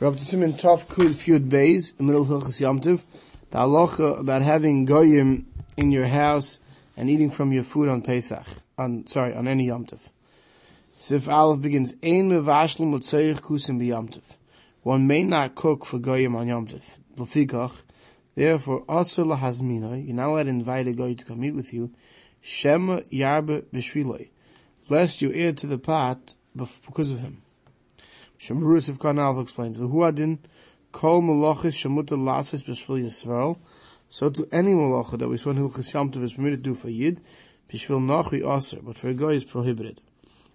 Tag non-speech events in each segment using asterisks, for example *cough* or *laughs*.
Rabbi Simon Tov Kud in the middle Hilchas Yomtiv, the halacha about having goyim in your house and eating from your food on Pesach, on, sorry, on any Yomtiv. Sif Aleph begins, Ein mevashlu motzeich kusim b'Yomtiv. One may not cook for goyim on Yomtiv. L'fikach, therefore, asur lahazmino, you're not allowed to invite a goy to come eat with you, shema yarbe b'shviloi, lest you add to the pot because of him. Shemurus of Karnal explains, V'hu adin kol malachis shemuta lasis b'shvil Yisrael. So to any malacha that we saw in Hilchas Yamtov is permitted to do for Yid, b'shvil nachri aser, but for a guy is prohibited.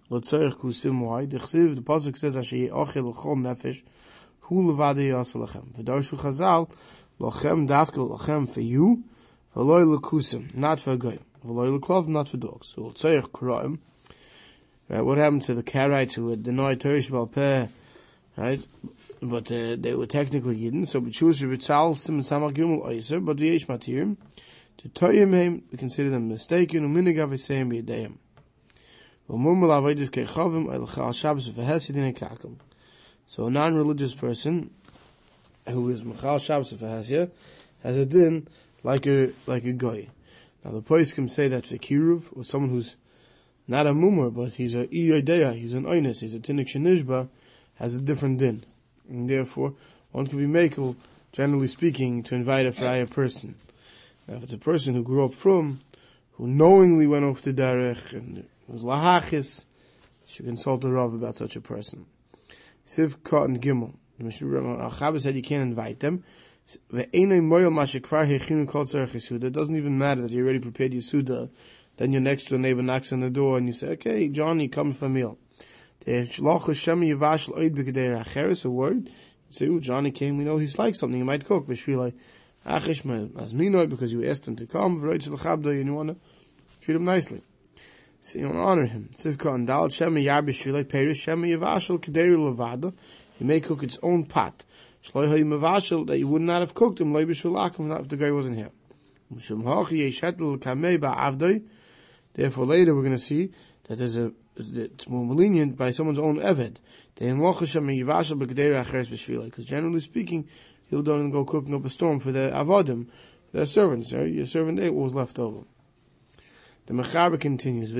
L'tzorich kusim why? The Chsiv, the Pasuk says, Asher ye'ochel l'chol nefesh, hu levade yasel lachem. V'darshu chazal, lachem dafkel lachem for you, v'loi l'kusim, not for a guy. V'loi l'klov, not for dogs. So l'tzorich kuraim, Right, what happened to the Karaites who had denied Torah Shabbat Peh right? But uh, they were technically Yidden, so we choose Ritzal Sim Samach Gimel Oyser, but V'yesh Matirim, to Toyim Heim, we consider them mistaken, Uminig Aviseim B'yadeyim. V'mumul Avedis Kechavim, El Chal Shabbos V'hesidin Kakum. So a non-religious person, who is Mechal Shabbos V'hesia, has a din like a, like a goy. Now the can say that Vikiruv, or someone who's not a mumur, but he's a iyodeya, he's an oinus, he's a tinik shenishba, has a different din. And therefore, one can be makel, generally speaking, to invite a fraya person. Now, if it's a person who grew up from, who knowingly went off the derech, and was lahachis, should consult the Rav about such a person. Siv Kot and Gimel. The Chabad said you can't invite them. It doesn't even matter that you already prepared your suda. Then your next door neighbor knocks on the door and you say, okay, Johnny, come for a meal. A word. You say, oh, Johnny came, we know he's like something, he might cook. Because you asked him to come, and you want to treat him nicely. So you want to honor him. He may cook its own pot. That you would not have cooked him if the guy wasn't here. Therefore later we're going to see that there's a it's more lenient by someone's own eved. Because generally speaking, he'll don't go cooking up a storm for the avodim, their servants. Right? Your servant ate what was left over. The Mechaber continues,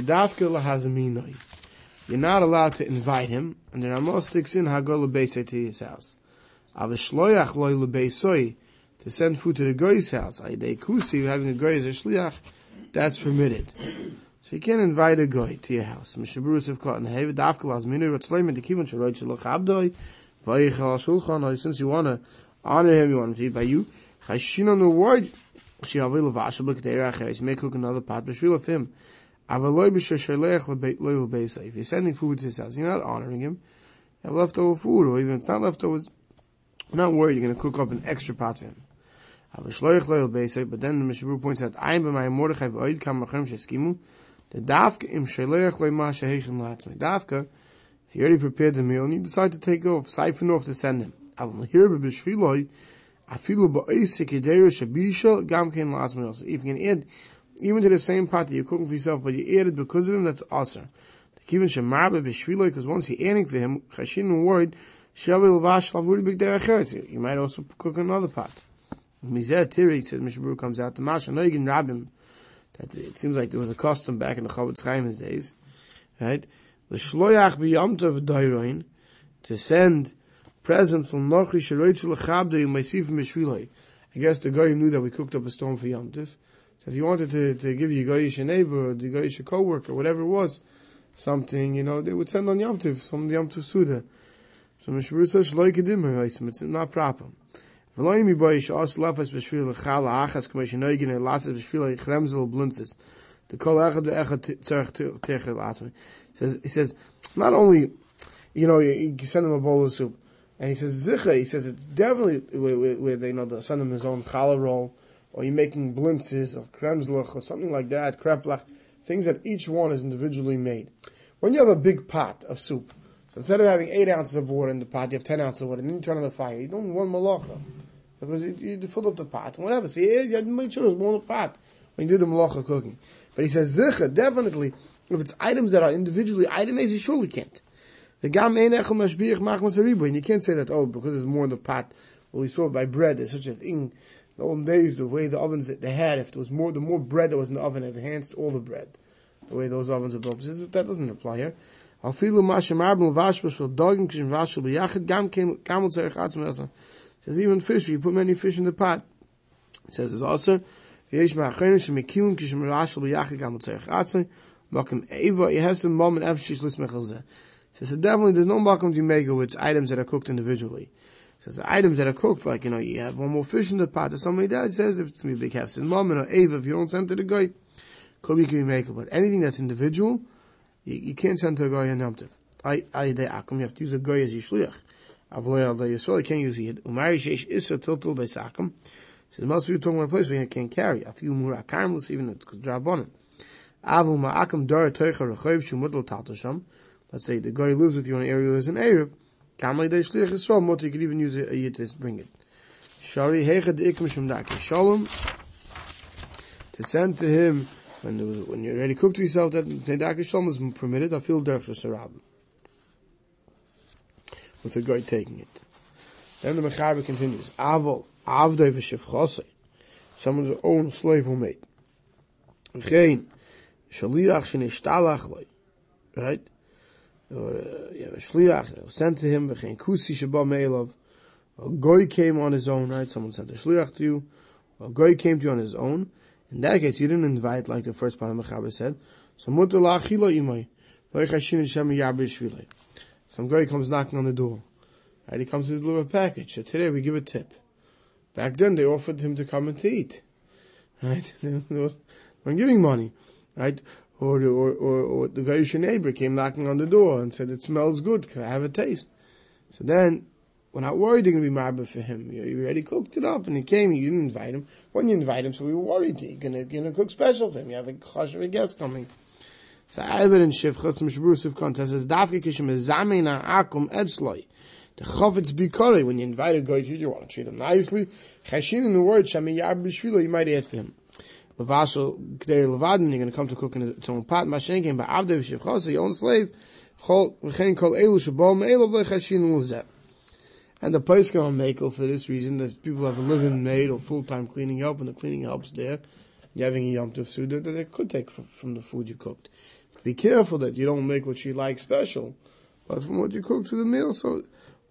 You're not allowed to invite him, and the Ramah sticks in Hagol to his house. Avishloyach loy to send food to the guy's house. Aydei kusi, having a guy as a shliach, that's permitted. So you can't invite a guy to your house. Mishaburus have caught in Hevet, Dafkalas, Minu, Ratzleiman, the Kivon, Sharoit, Shalach Abdoi, Vayichal Shulchan, since you want to honor him, you want him to eat by you, Chashin on word, Shiavil Vasha, look at the Erach, may cook another pot, Bashvil of him. Avaloi b'sheshalech loy lebeisa. If you're sending food to his house, you're not honoring him. You have leftover food, or even if it's not leftovers, not worried, you're going to cook up an extra pot for him. Eh? But then the Mishabur points out, I'm by my Mordechai v'oid kam machem sheskimu, the dafka im shalech loy masha heichem latzmei. Dafka, if you already prepared the meal and you decide to take off, siphon off to send him. Aval here b'shviloi, afilu ba'isik yedera shabisha gam ken latzmei also. If you can add, even to the same pot that you're cooking for yourself, but you added because of him, that's awesome. Kivin shemarbe b'shviloi, because once you're adding for him, chashin worried, shavil vash lavuri big derech You might also cook another pot. Mizeh Tiri says Mishabur comes out the Masha Noigin Rabim that it seems like there was a custom back in the Chofetz Chaim's days, right? The Shloyach b'Yamtov Dairoin to send presents from Nochi Sheroitz Lechabdei Meisif Mishviloi. I guess the guy knew that we cooked up a stone for Yamtiv. So if you wanted to, to give your goyish neighbor or the goyish co-worker, whatever it was, something, you know, they would send on Yamtiv, of the Yamtiv Suda. So Mishmur says, it's not proper. Says, he says, not only, you know, you, you send him a bowl of soup, and he says, zicha, he says, it's definitely where, they, you know, they send him his own challah roll, or you're making blintzes, or kremzlach, or something like that, kreplach, things that each one is individually made. When you have a big pot of soup, so instead of having eight ounces of water in the pot, you have ten ounces of water, and then you turn on the fire, you don't want malacha because you, you filled up the pot and whatever. So eh, you, you make sure there's more in the pot when you do the malacha cooking. But he says zicha definitely if it's items that are individually itemized, you surely can't. And you can't say that oh because there's more in the pot. Well, we saw by bread. There's such a thing. In the old days, the way the ovens that they had, if there was more, the more bread that was in the oven, it enhanced all the bread. The way those ovens are built. That doesn't apply here. Afilu mashem arbel vashbas for dogim kishim vashel b'yachid gam kamel tzerich atzim Says even fish, you put many fish in the pot. It says it's also v'yesh ma'achein shemikilim kishim vashel b'yachid gam tzerich atzim makim eva. You have some moment after she's lismechel zeh. Says definitely there's no makom to make with items that are cooked individually. Says the items that are cooked, like you know, you have one more fish in the pot or something like that. It says if it's me big half sin mom or eva, if you don't send to the guy, could be make but anything that's individual, you, you can't send to a guy in Yomtiv. I I de akum. You have to use a guy as yishliach. Avloy al yisrael. You can't use it. Umari sheish isa total by sakum. Says most people talking about a place where you can't carry. A few more akarmless even if it's drabonim. Avu ma'akum dara toicha rechoyv shumudal taltosham. Let's say the guy lives with you in an area where there's an Arab. Kamai de shlich Yisrael, Mota, you could even use a, yid to bring it. Shari hecha de ikim shum daki shalom. To send to him, when, was, when you're already cooked to yourself, that daki shalom is permitted, I feel derech sarab. With the guy taking it. Then the Mechaber continues, Avol, avdei v'shivchosei. Someone's own slave who made. Gein, shaliach shenishtalach loy. Right? or uh, a shliach sent to him v'chein kusi sheba meilov. A goy came on his own, right? Someone sent a shliach to you. A goy came to you on his own. In that case, you didn't invite, like the first part of Mechaber said. So mutter la'achila imay. Some guy comes knocking on the door. Right? He comes to deliver a package. So today we give a tip. Back then they offered him to come and to eat. Right? *laughs* weren't giving money. Right? or, or, or, or the Goyish neighbor came knocking on the door and said, it smells good, can I have a taste? So then, we're not worried they're going to be marba for him. You, you already cooked it up and he came, you didn't invite him. When you invite him, so we were worried, you're going to cook special for him. You have a choshev guest coming. So Iber and Shivchas Mishbur contest says, Dafke kishim ezamein akum etzloi. The chavetz bikore, when you invite a guy to you, you want to treat him nicely. Chashin in the word, shami yab b'shvilo, you might add for him. Levashel Kdei Levadin, you're going to come to cook in its own pot. Mashenkin, but Abdev Shivchasa, your own slave, Chol, V'chein Kol Elu Shabom, Elov Lechashin Luzet. And the place can make for this reason that people have a living maid or full-time cleaning help, and the cleaning helps there. You're having a Yom Tov Suda that they could take from, the food you cooked. Be careful that you don't make what she likes special, but from what you cooked to the meal, so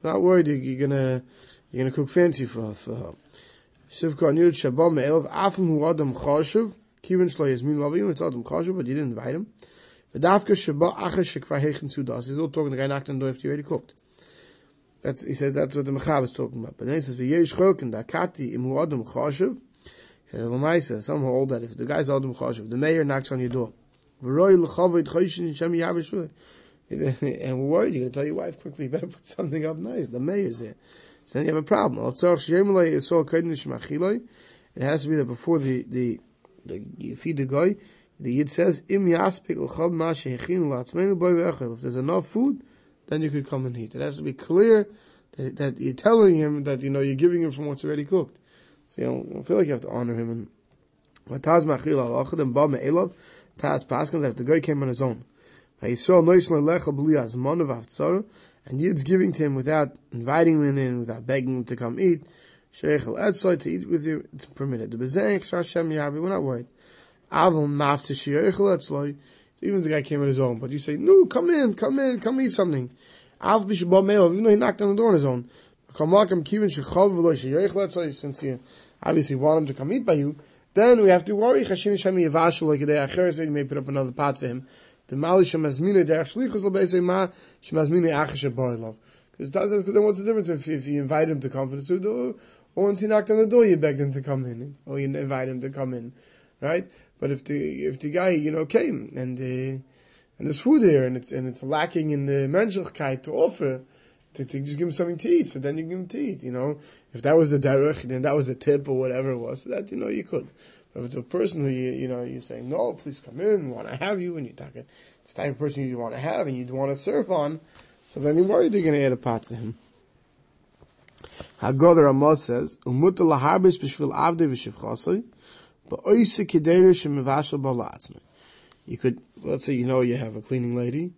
not worried you're gonna, you're gonna cook fancy for, for her. Sivka Shabbat Me'elav Afim Hu Adam Choshev Kivin Shlo Yasmin Lavim It's Adam Choshev but you didn't invite him V'davka Shabbat Acha Shekvar Hechen Sudas He's all talking the guy knocked on the door after already cooked that's, he says that's what the Mechab is talking about. But then he says, "V'yesh cholkin dakati im hu adam choshev." Says, "L'maisa, some hold that if the guy's adam choshev, the mayor knocks on your door, *laughs* and we're worried, you're going to tell your wife quickly, you better put something up nice. The mayor's here. So then you have a problem. It has to be that before the, the, the you feed the guy, the Yid says, If there's enough food, then you could come and eat. It has to be clear that, that you're telling him that, you know, you're giving him from what's already cooked. You don't feel like you have to honor him. And Taz machil al and ba me'elav, Taz paskin that the guy came on his own, and Yid's giving to him without inviting him in, without begging him to come eat. Sheichel etzoi to eat with you, it's permitted. The bezeng shashem yavi, we're not worried. Avon maf to sheichel etzoi, even the guy came on his own, but you say, no, come in, come in, come eat something. Av b'shabah me'el, even though he knocked on the door on his own. Since you obviously want him to come eat by you, then we have to worry, chashin shemi yavashel, like a day acher, so you may put up another pot for him the mali shemazmina derech shlichus lo ma shemazmina achash boilov. Because then what's the difference if, if you invite him to come for the food, or, or once he knocked on the door, you begged him to come in, or you invite him to come in, right? But if the if the guy you know came and uh, and there's food there and it's and it's lacking in the menschlichkeit to offer, to, to, just give him something to eat. So then you give him to eat. You know, if that was the derech, then that was the tip or whatever it was. So that you know you could. But if it's a person who you, you know, you say no, please come in, we want to have you, and you're talking, it's the type of person you want to have and you want to serve on, so then you're worried you're going to add a pot to him. Hagodah Ramah says, Umuta laharbish b'shvil avde v'shivchasoi, ba'oise kedere shemivashal ba'la'atzme. You could, let's say you know you have a cleaning lady,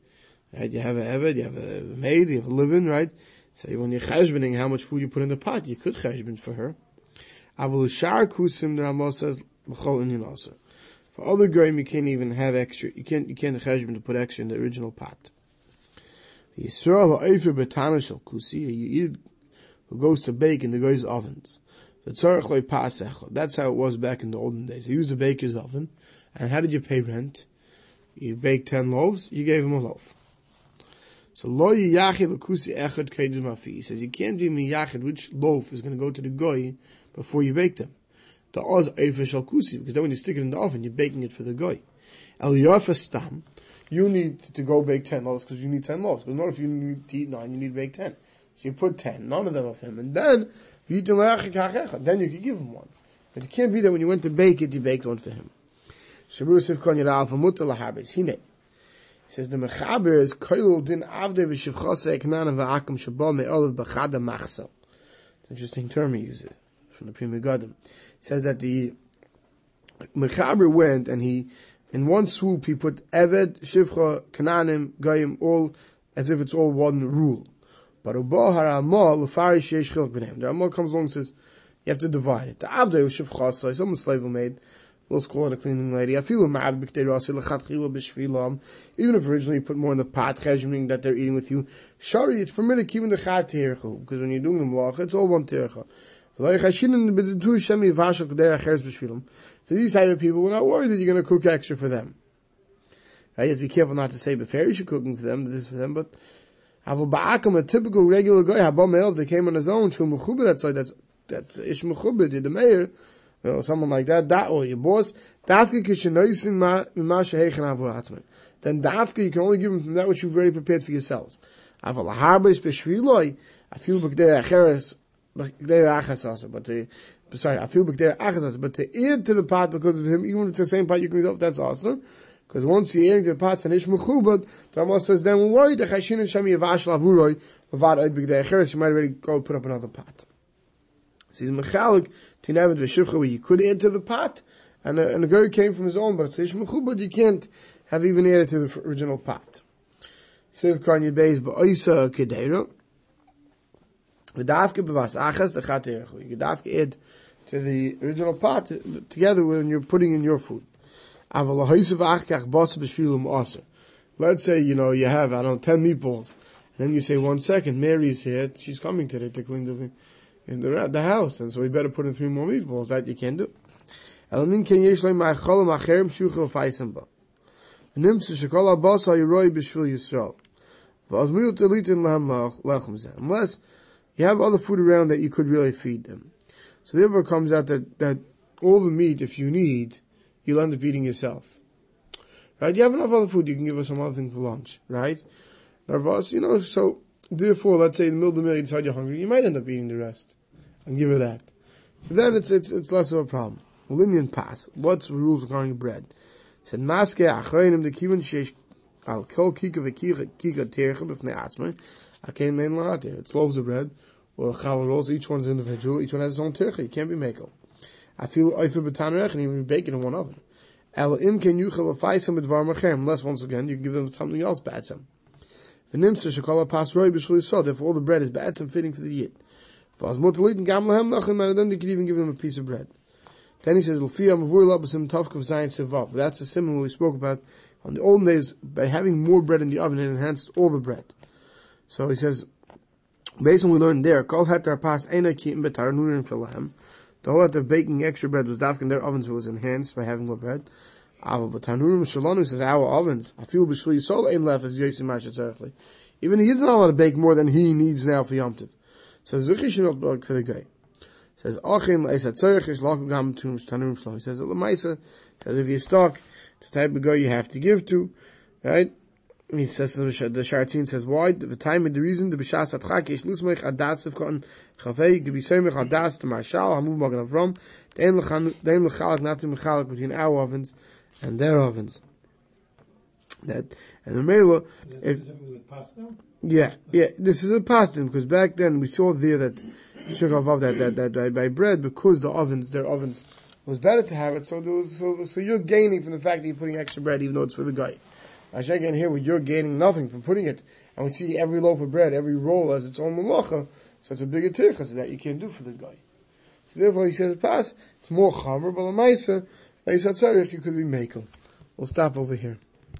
Right? You have a eved, you have a maid, you have a living, right? So when you're cheshbening how much food you put in the pot, you could cheshben for her. Avul shar kusim, the Rambam says. For other goyim, you can't even have extra, you can't, you can't cheshben to put extra in the original pot. Yisrael ha'ofer betana shel kusi, who goes to bake in the guy's ovens. That's how it was back in the olden days. He used the baker's oven. And how did you pay rent? You baked ten loaves, you gave him a loaf. So lo yachid l'kusi echad kedim afi. He says you can't do miyachid which loaf is going to go to the goy before you bake them. The oz efer shal kusi because then when you stick it in the oven, you're baking it for the goy. El yafa stam. You need to go bake ten loaves because you need ten loaves. But not if you need to eat nine, you need to bake ten. So you put ten, none of them of him, and then then you can give him one. But it can't be that when you went to bake it, you baked one for him. Shabusif kon yira alfa mutter lahabes. Hine. says the mechaber is din avde v'shivchose eknan v'akum shabal me'olav b'chada machso. It's an interesting term he uses from the Pri Megadim. It says that the mechaber went and he, in one swoop, he put Eved, Shivcha, Kananim, Goyim, all, as if it's all one rule. But Ubo Haramal, Lefarish Yesh Chilk. The Ramal comes along and says, you have to divide it. The Avde Shivchasa, some slave made, let's call it a cleaning lady. Even if originally you put more in the pot, cheshmening that they're eating with you. Shari, it's permitted keeping the chat because when you're doing the malach, it's all one tircha. For these type of people, we're not worried that you're going to cook extra for them. Right? You have to be careful not to say beferish you're cooking for them, this is for them, but a typical regular guy, Habam Elv, they came on his own, that's that's, Ish the mayor, you know, someone like that, that or your boss, dafka kishenoisin ma sheheichen avu atzmei. Then dafka you can only give them from that which you've already prepared for yourselves. Aval harbis b'shviloi, feel b'kdei acheres, b'kdei achas also, but the, sorry, feel b'kdei achas also, but to add to the pot because of him, even if it's the same pot you can use up, that's awesome. Because once you're adding to the pot, finish mechubad, the Rambam says, then we're the chashin and shem yavash lavuroi, levad oid b'kdei acheres, you might already go put up another pot. So he's mechalik to Nevid v'shivcha where you could add to the pot, and a, and a came from his own, but it's ishmechu, but you can't have even added to the original pot. Siv kan beis ba'oisa kedera. V'davke b'vas achas lechat erechu. You dafke add to the original pot together when you're putting in your food. Aval ha'oisa v'achkach basa b'shvilum aser. Let's say, you know, you have, I don't know, 10 meatballs. And then you say, one second, Mary's here, she's coming today to clean the in the, the house, and so we better put in three more meatballs. That you can do. Elamin ken yesh shuchel ba. Shekol ha'yiroi b'shvil Yisrael. V'az lehem zeh. Unless you have other food around that you could really feed them. So therefore comes out that, that all the meat, if you need, you'll end up eating yourself. Right? You have enough other food, you can give us some other thing for lunch, right? You know, so therefore, let's say in the middle of the meal you decide you're hungry, you might end up eating the rest and give it that. So then it's it's it's less of a problem. Linian pass. What's the rules regarding bread? Said maske achreinim the kivin sheish al kol kika v'kika kika tercha b'fnei atzmai akein lein la'atir. It's loaves of bread or challah rolls. Each one's individual. Each one has its own tercha. You can't be mako. I feel oifer b'tanrech and even it in one oven. El im ken yuchel afaisam b'dvar machem. Unless once again you can give them something else bad some. V'nimtza shekol pas roi b'shul yisod. If all the bread is bad some fitting for the yid. Then they could even give them a piece of bread. Then he says, That's a simile we spoke about on the old days by having more bread in the oven it enhanced all the bread. So he says, based on what we learned there. The whole lot of baking extra bread was dafk in their ovens was enhanced by having more bread. Ava batanurim shalonu says our ovens. I feel b'shli yisol ein left as yosim Even he is not allowed to bake more than he needs now for Yom. So Zuchi should not work for the guy. Says Achin Leisa Tzorich is Lakum Gam Tanurim Shalom. He says Lamaisa. Says if you're stuck, it's the type of guy you have to give to, right? he says the Sharatzin says why the time and the reason the b'shas atchak is lusmech adas of kon chavei gebisemech adas to marshal hamuv magen avram dein lechalak not to mechalak between our ovens and their ovens. That and the mela if yeah, yeah, this is a pasta because back then we saw there that Shechavav that, that, that, that by bread because the ovens, their ovens, was better to have it. So there was, so, so you're gaining from the fact that you're putting extra bread even though it's for the guy. I say again, here where you're gaining nothing from putting it, and we see every loaf of bread, every roll as its own malacha, so it's a bigger tircha, so that you can't do for the guy. So therefore, he says, pass, it's more chamer, but a maisa, And he said, sorry, you could be makel. We'll stop over here.